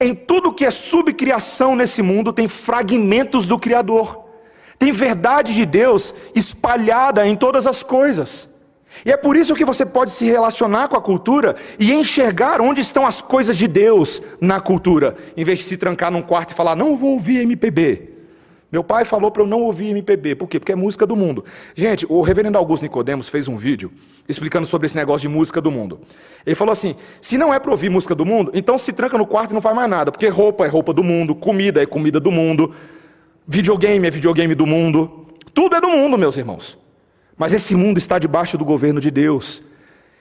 em tudo que é subcriação nesse mundo tem fragmentos do Criador. Tem verdade de Deus espalhada em todas as coisas. E é por isso que você pode se relacionar com a cultura e enxergar onde estão as coisas de Deus na cultura, em vez de se trancar num quarto e falar, não vou ouvir MPB. Meu pai falou para eu não ouvir MPB. Por quê? Porque é música do mundo. Gente, o reverendo Augusto Nicodemos fez um vídeo explicando sobre esse negócio de música do mundo. Ele falou assim: se não é para ouvir música do mundo, então se tranca no quarto e não faz mais nada. Porque roupa é roupa do mundo, comida é comida do mundo, videogame é videogame do mundo. Tudo é do mundo, meus irmãos. Mas esse mundo está debaixo do governo de Deus.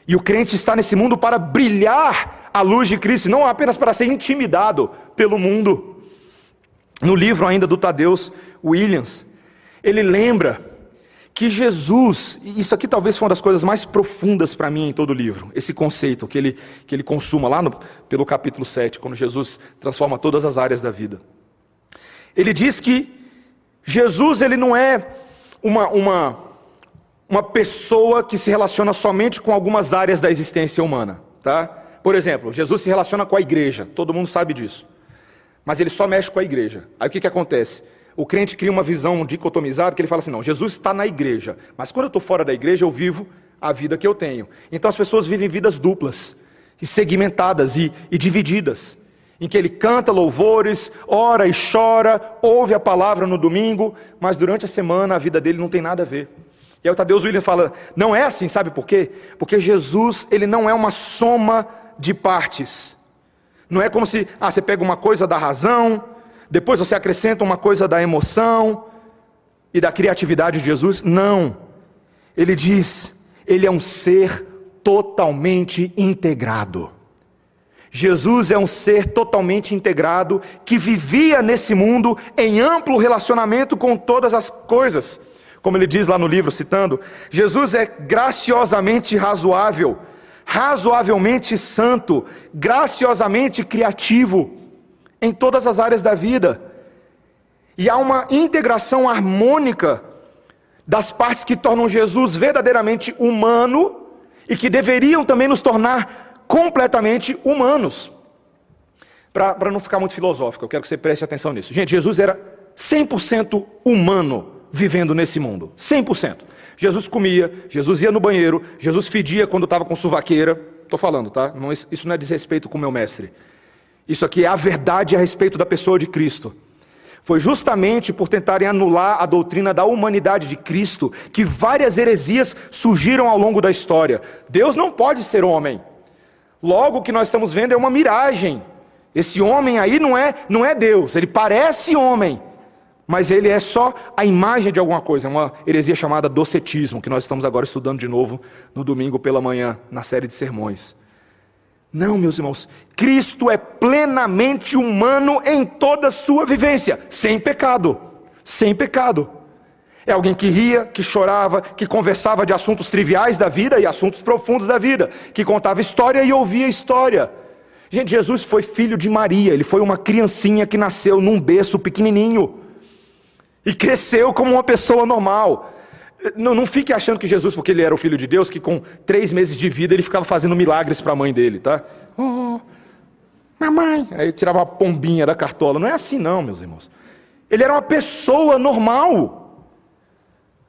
E o crente está nesse mundo para brilhar a luz de Cristo, não apenas para ser intimidado pelo mundo. No livro ainda do Tadeus Williams, ele lembra que Jesus, isso aqui talvez foi uma das coisas mais profundas para mim em todo o livro, esse conceito que ele, que ele consuma lá no, pelo capítulo 7, quando Jesus transforma todas as áreas da vida. Ele diz que Jesus ele não é uma, uma, uma pessoa que se relaciona somente com algumas áreas da existência humana, tá? Por exemplo, Jesus se relaciona com a igreja, todo mundo sabe disso. Mas ele só mexe com a igreja. Aí o que, que acontece? O crente cria uma visão dicotomizada que ele fala assim: não, Jesus está na igreja, mas quando eu estou fora da igreja eu vivo a vida que eu tenho. Então as pessoas vivem vidas duplas, e segmentadas e, e divididas, em que ele canta louvores, ora e chora, ouve a palavra no domingo, mas durante a semana a vida dele não tem nada a ver. E aí o Tadeusz William fala, não é assim, sabe por quê? Porque Jesus, ele não é uma soma de partes. Não é como se, ah, você pega uma coisa da razão, depois você acrescenta uma coisa da emoção e da criatividade de Jesus. Não. Ele diz, ele é um ser totalmente integrado. Jesus é um ser totalmente integrado que vivia nesse mundo em amplo relacionamento com todas as coisas. Como ele diz lá no livro, citando, Jesus é graciosamente razoável, razoavelmente santo, graciosamente criativo em todas as áreas da vida. E há uma integração harmônica das partes que tornam Jesus verdadeiramente humano e que deveriam também nos tornar completamente humanos. Para não ficar muito filosófico, eu quero que você preste atenção nisso. Gente, Jesus era 100% humano vivendo nesse mundo. 100%. Jesus comia, Jesus ia no banheiro, Jesus fedia quando estava com suvaqueira. Estou falando, tá? Não, isso não é desrespeito com o meu mestre. Isso aqui é a verdade a respeito da pessoa de Cristo. Foi justamente por tentarem anular a doutrina da humanidade de Cristo que várias heresias surgiram ao longo da história. Deus não pode ser homem. Logo o que nós estamos vendo é uma miragem. Esse homem aí não é, não é Deus, ele parece homem, mas ele é só a imagem de alguma coisa, é uma heresia chamada docetismo, que nós estamos agora estudando de novo no domingo pela manhã, na série de sermões. Não, meus irmãos, Cristo é plenamente humano em toda a sua vivência, sem pecado, sem pecado. É alguém que ria, que chorava, que conversava de assuntos triviais da vida e assuntos profundos da vida, que contava história e ouvia história. Gente, Jesus foi filho de Maria, ele foi uma criancinha que nasceu num berço pequenininho e cresceu como uma pessoa normal. Não, não fique achando que Jesus, porque ele era o filho de Deus, que com três meses de vida ele ficava fazendo milagres para a mãe dele, tá? Oh, mamãe. Aí tirava uma pombinha da cartola. Não é assim, não, meus irmãos. Ele era uma pessoa normal.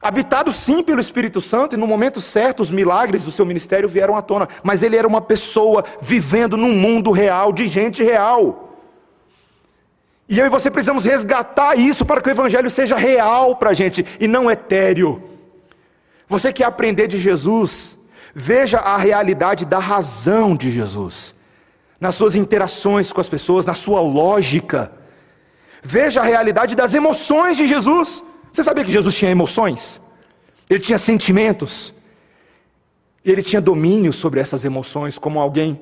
Habitado sim pelo Espírito Santo, e no momento certo os milagres do seu ministério vieram à tona, mas ele era uma pessoa vivendo num mundo real, de gente real. E eu e você precisamos resgatar isso para que o Evangelho seja real para a gente e não etéreo. Você quer aprender de Jesus? Veja a realidade da razão de Jesus, nas suas interações com as pessoas, na sua lógica. Veja a realidade das emoções de Jesus. Você sabia que Jesus tinha emoções? Ele tinha sentimentos. Ele tinha domínio sobre essas emoções, como alguém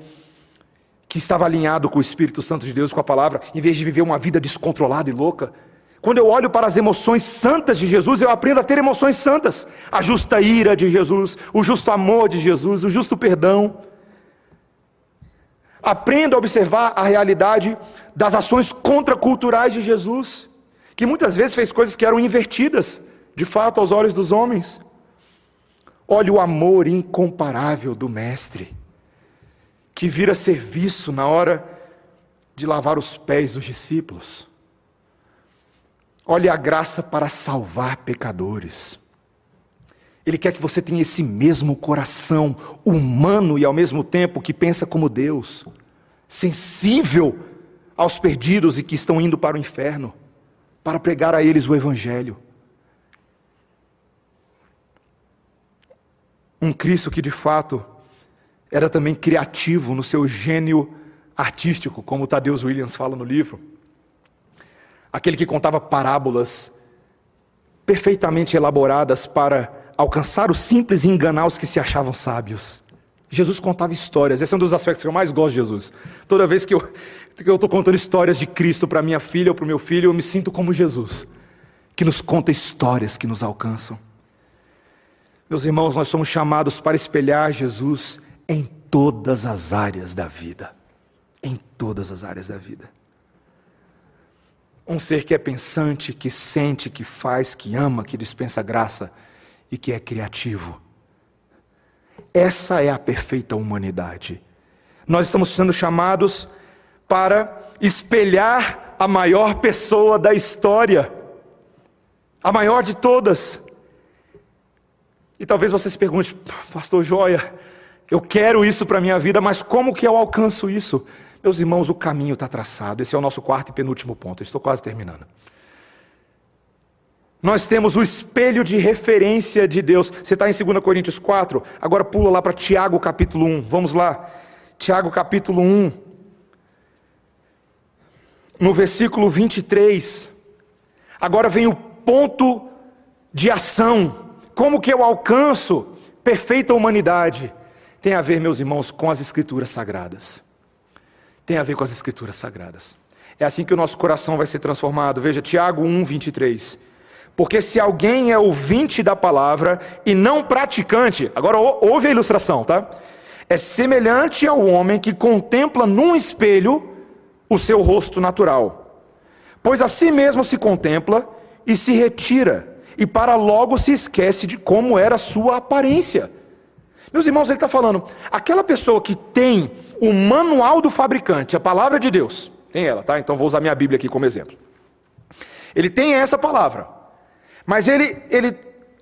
que estava alinhado com o Espírito Santo de Deus, com a palavra, em vez de viver uma vida descontrolada e louca. Quando eu olho para as emoções santas de Jesus, eu aprendo a ter emoções santas. A justa ira de Jesus, o justo amor de Jesus, o justo perdão. Aprendo a observar a realidade das ações contraculturais de Jesus que muitas vezes fez coisas que eram invertidas, de fato, aos olhos dos homens. Olha o amor incomparável do Mestre, que vira serviço na hora de lavar os pés dos discípulos. Olha a graça para salvar pecadores. Ele quer que você tenha esse mesmo coração humano e ao mesmo tempo que pensa como Deus, sensível aos perdidos e que estão indo para o inferno para pregar a eles o Evangelho. Um Cristo que de fato era também criativo no seu gênio artístico, como Tadeusz Williams fala no livro. Aquele que contava parábolas perfeitamente elaboradas para alcançar os simples e enganar os que se achavam sábios. Jesus contava histórias, esse é um dos aspectos que eu mais gosto de Jesus. Toda vez que eu, estou contando histórias de Cristo para minha filha ou para o meu filho, eu me sinto como Jesus, que nos conta histórias que nos alcançam. Meus irmãos, nós somos chamados para espelhar Jesus em todas as áreas da vida. Em todas as áreas da vida. Um ser que é pensante, que sente, que faz, que ama, que dispensa graça e que é criativo. Essa é a perfeita humanidade. Nós estamos sendo chamados para espelhar a maior pessoa da história, a maior de todas. E talvez você se pergunte, Pastor Joia, eu quero isso para a minha vida, mas como que eu alcanço isso? Meus irmãos, o caminho está traçado. Esse é o nosso quarto e penúltimo ponto. Eu estou quase terminando. Nós temos o espelho de referência de Deus. Você está em 2 Coríntios 4, agora pula lá para Tiago capítulo 1. Vamos lá. Tiago capítulo 1 no versículo 23. Agora vem o ponto de ação. Como que eu alcanço perfeita humanidade? Tem a ver, meus irmãos, com as escrituras sagradas. Tem a ver com as escrituras sagradas. É assim que o nosso coração vai ser transformado. Veja Tiago 1, 23. Porque se alguém é ouvinte da palavra e não praticante, agora ouve a ilustração, tá? É semelhante ao homem que contempla num espelho o seu rosto natural. Pois a si mesmo se contempla e se retira, e para logo se esquece de como era sua aparência. Meus irmãos, ele está falando, aquela pessoa que tem o manual do fabricante, a palavra de Deus, tem ela, tá? Então vou usar minha Bíblia aqui como exemplo. Ele tem essa palavra, mas ele, ele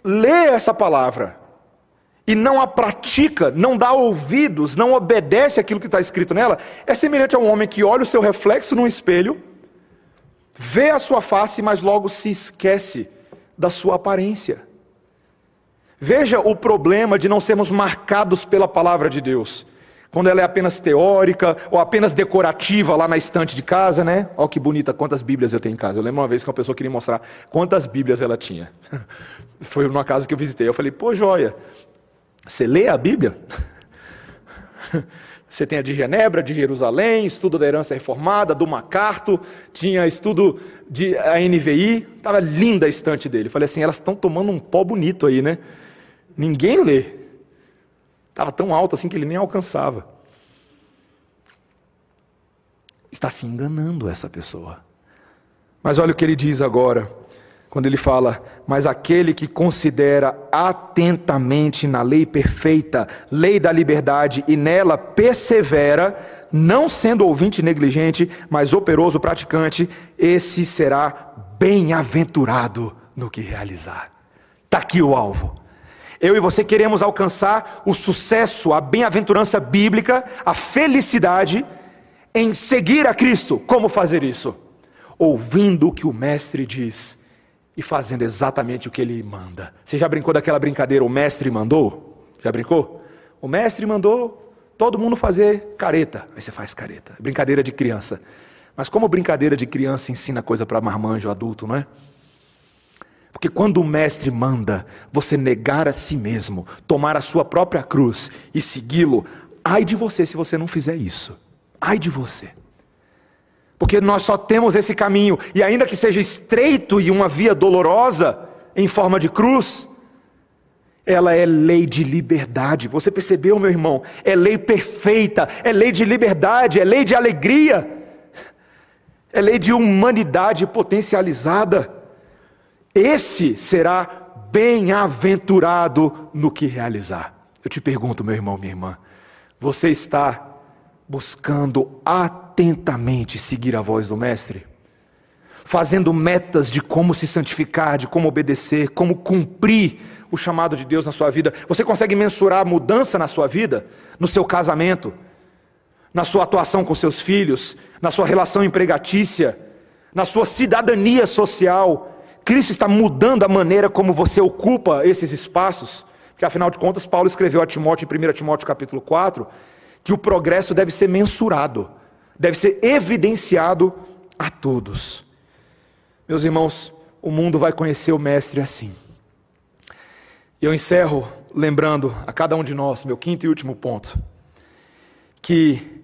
lê essa palavra e não a pratica, não dá ouvidos, não obedece aquilo que está escrito nela, é semelhante a um homem que olha o seu reflexo num espelho, vê a sua face, mas logo se esquece da sua aparência. Veja o problema de não sermos marcados pela palavra de Deus. Quando ela é apenas teórica ou apenas decorativa lá na estante de casa, né? Olha que bonita, quantas Bíblias eu tenho em casa. Eu lembro uma vez que uma pessoa queria mostrar quantas Bíblias ela tinha. Foi numa casa que eu visitei. Eu falei, pô, joia, você lê a Bíblia? Você tem a de Genebra, de Jerusalém, estudo da herança reformada, do MacArthur, tinha estudo de a NVI, estava linda a estante dele. falei assim, elas estão tomando um pó bonito aí, né? Ninguém lê. Estava tão alto assim que ele nem alcançava. Está se enganando essa pessoa. Mas olha o que ele diz agora quando ele fala, mas aquele que considera atentamente na lei perfeita, lei da liberdade, e nela persevera, não sendo ouvinte negligente, mas operoso praticante, esse será bem-aventurado no que realizar. Está aqui o alvo. Eu e você queremos alcançar o sucesso, a bem-aventurança bíblica, a felicidade em seguir a Cristo. Como fazer isso? Ouvindo o que o Mestre diz e fazendo exatamente o que ele manda. Você já brincou daquela brincadeira, o mestre mandou? Já brincou? O mestre mandou todo mundo fazer careta. Aí você faz careta. Brincadeira de criança. Mas como brincadeira de criança ensina coisa para marmanjo adulto, não é? Porque quando o mestre manda você negar a si mesmo, tomar a sua própria cruz e segui-lo, ai de você se você não fizer isso. Ai de você porque nós só temos esse caminho, e ainda que seja estreito e uma via dolorosa, em forma de cruz, ela é lei de liberdade. Você percebeu, meu irmão? É lei perfeita, é lei de liberdade, é lei de alegria, é lei de humanidade potencializada. Esse será bem-aventurado no que realizar. Eu te pergunto, meu irmão, minha irmã, você está buscando atentamente seguir a voz do Mestre, fazendo metas de como se santificar, de como obedecer, como cumprir o chamado de Deus na sua vida. Você consegue mensurar a mudança na sua vida, no seu casamento, na sua atuação com seus filhos, na sua relação empregatícia, na sua cidadania social. Cristo está mudando a maneira como você ocupa esses espaços. Porque afinal de contas, Paulo escreveu a Timóteo em 1 Timóteo capítulo 4, que o progresso deve ser mensurado, deve ser evidenciado a todos. Meus irmãos, o mundo vai conhecer o Mestre assim. E eu encerro lembrando a cada um de nós, meu quinto e último ponto, que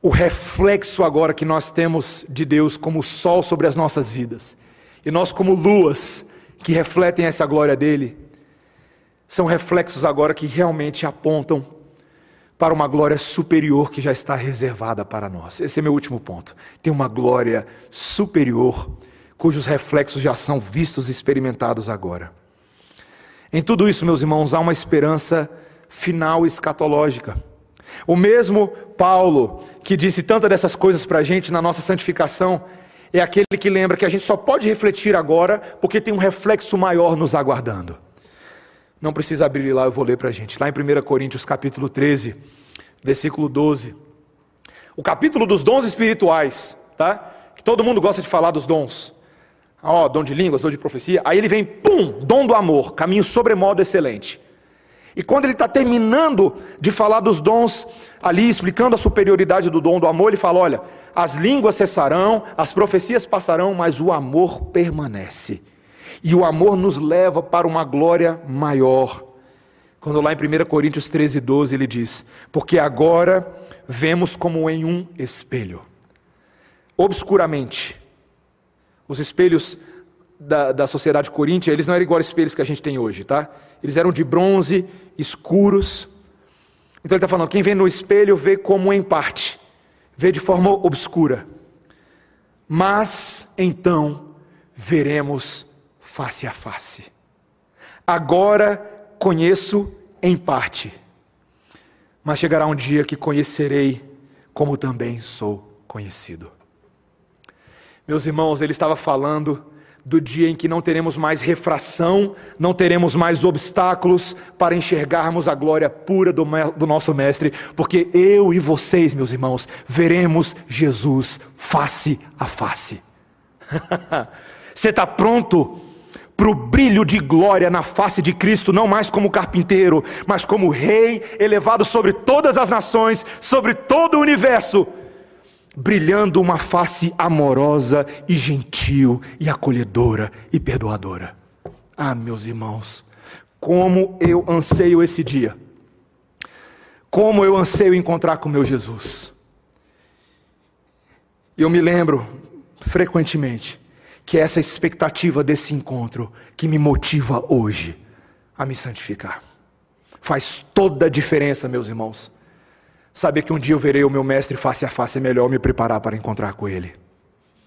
o reflexo agora que nós temos de Deus como sol sobre as nossas vidas, e nós como luas que refletem essa glória dele, são reflexos agora que realmente apontam para uma glória superior que já está reservada para nós. Esse é meu último ponto. Tem uma glória superior, cujos reflexos já são vistos e experimentados agora. Em tudo isso, meus irmãos, há uma esperança final escatológica. O mesmo Paulo, que disse tantas dessas coisas para a gente na nossa santificação, é aquele que lembra que a gente só pode refletir agora porque tem um reflexo maior nos aguardando. Não precisa abrir lá, eu vou ler para a gente. Lá em 1 Coríntios capítulo 13, versículo 12. O capítulo dos dons espirituais, tá? Que todo mundo gosta de falar dos dons. Ó, oh, dom de línguas, dom de profecia. Aí ele vem, pum, dom do amor, caminho sobremodo excelente. E quando ele está terminando de falar dos dons, ali explicando a superioridade do dom do amor, ele fala: olha, as línguas cessarão, as profecias passarão, mas o amor permanece. E o amor nos leva para uma glória maior. Quando lá em 1 Coríntios 13, 12 ele diz: Porque agora vemos como em um espelho, obscuramente. Os espelhos da, da sociedade coríntia, eles não eram igual aos espelhos que a gente tem hoje, tá? Eles eram de bronze, escuros. Então ele está falando: quem vê no espelho vê como em parte, vê de forma obscura. Mas então veremos face a face. Agora conheço em parte, mas chegará um dia que conhecerei como também sou conhecido. Meus irmãos, ele estava falando do dia em que não teremos mais refração, não teremos mais obstáculos para enxergarmos a glória pura do, do, nosso Mestre, porque eu e vocês, meus irmãos, veremos Jesus face a face. Você está pronto para o brilho de glória na face de Cristo, não mais como carpinteiro, mas como Rei elevado sobre todas as nações, sobre todo o universo, brilhando uma face amorosa e gentil e acolhedora e perdoadora. Ah, meus irmãos, como eu anseio esse dia, Como eu anseio encontrar com meu Jesus. Eu me lembro frequentemente que é essa expectativa desse encontro que me motiva hoje a me santificar. Faz toda a diferença, meus irmãos. Saber que um dia eu verei o meu mestre face a face é melhor me preparar para encontrar com ele.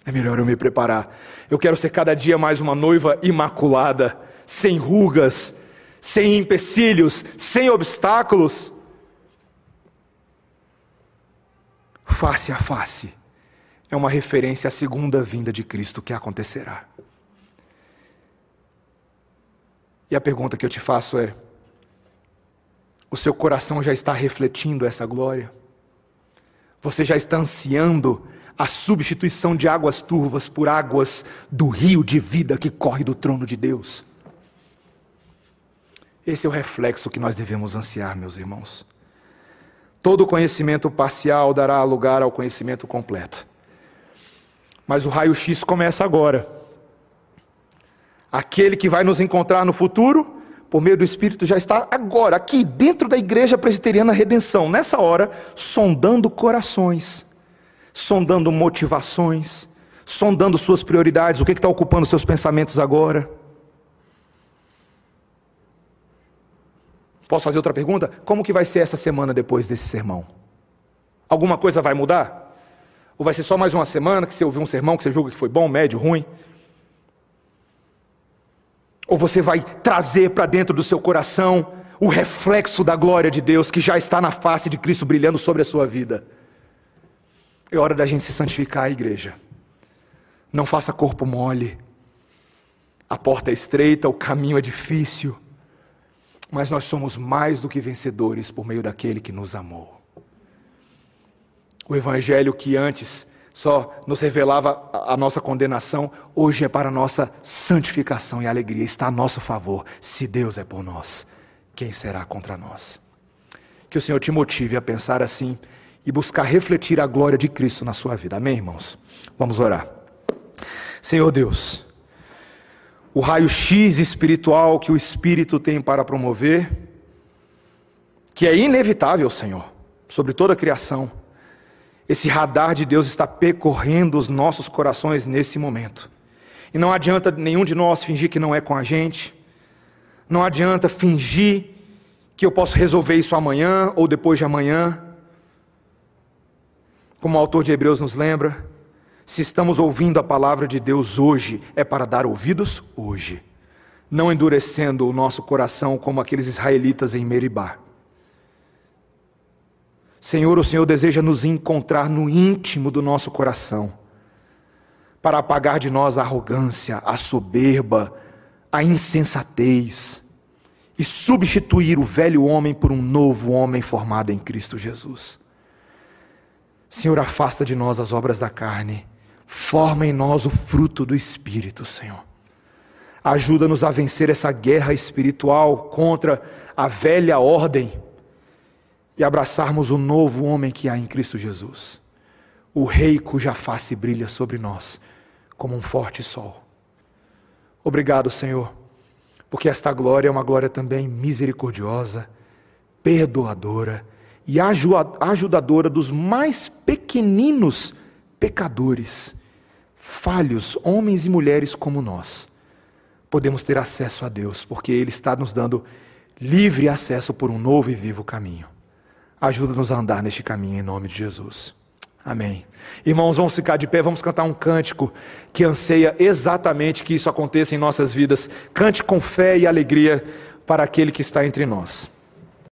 É melhor eu me preparar. Eu quero ser cada dia mais uma noiva imaculada, sem rugas, sem empecilhos, sem obstáculos. Face a face é uma referência à segunda vinda de Cristo que acontecerá. E a pergunta que eu te faço é: o seu coração já está refletindo essa glória? Você já está ansiando a substituição de águas turvas por águas do rio de vida que corre do trono de Deus? Esse é o reflexo que nós devemos ansiar, meus irmãos. Todo conhecimento parcial dará lugar ao conhecimento completo. Mas o raio-x começa agora. Aquele que vai nos encontrar no futuro, por meio do Espírito, já está agora, aqui, dentro da igreja presbiteriana Redenção, nessa hora, sondando corações, sondando motivações, sondando suas prioridades, o que está ocupando seus pensamentos agora. Posso fazer outra pergunta? Como que vai ser essa semana depois desse sermão? Alguma coisa vai mudar? Ou vai ser só mais uma semana que você ouviu um sermão que você julga que foi bom, médio, ruim? Ou você vai trazer para dentro do seu coração o reflexo da glória de Deus que já está na face de Cristo brilhando sobre a sua vida? É hora da gente se santificar, igreja. Não faça corpo mole. A porta é estreita, o caminho é difícil. Mas nós somos mais do que vencedores por meio daquele que nos amou. O evangelho que antes só nos revelava a nossa condenação, hoje é para a nossa santificação e alegria, está a nosso favor. Se Deus é por nós, quem será contra nós? Que o Senhor te motive a pensar assim e buscar refletir a glória de Cristo na sua vida. Amém, irmãos? Vamos orar. Senhor Deus, o raio-x espiritual que o Espírito tem para promover, que é inevitável, Senhor, sobre toda a criação esse radar de Deus está percorrendo os nossos corações nesse momento. E não adianta nenhum de nós fingir que não é com a gente. Não adianta fingir que eu posso resolver isso amanhã ou depois de amanhã. Como o autor de Hebreus nos lembra, se estamos ouvindo a palavra de Deus hoje, é para dar ouvidos hoje, não endurecendo o nosso coração como aqueles israelitas em Meribá. Senhor, o Senhor deseja nos encontrar no íntimo do nosso coração, para apagar de nós a arrogância, a soberba, a insensatez e substituir o velho homem por um novo homem formado em Cristo Jesus. Senhor, afasta de nós as obras da carne, forma em nós o fruto do Espírito, Senhor. Ajuda-nos a vencer essa guerra espiritual contra a velha ordem e abraçarmos o novo homem que há em Cristo Jesus, o Rei cuja face brilha sobre nós como um forte sol. Obrigado, Senhor, porque esta glória é uma glória também misericordiosa, perdoadora e ajudadora dos mais pequeninos pecadores, falhos, homens e mulheres como nós. Podemos ter acesso a Deus, porque Ele está nos dando livre acesso por um novo e vivo caminho. Ajuda-nos a andar neste caminho em nome de Jesus. Amém. Irmãos, vamos ficar de pé, vamos cantar um cântico que anseia exatamente que isso aconteça em nossas vidas. Cante com fé e alegria para aquele que está entre nós.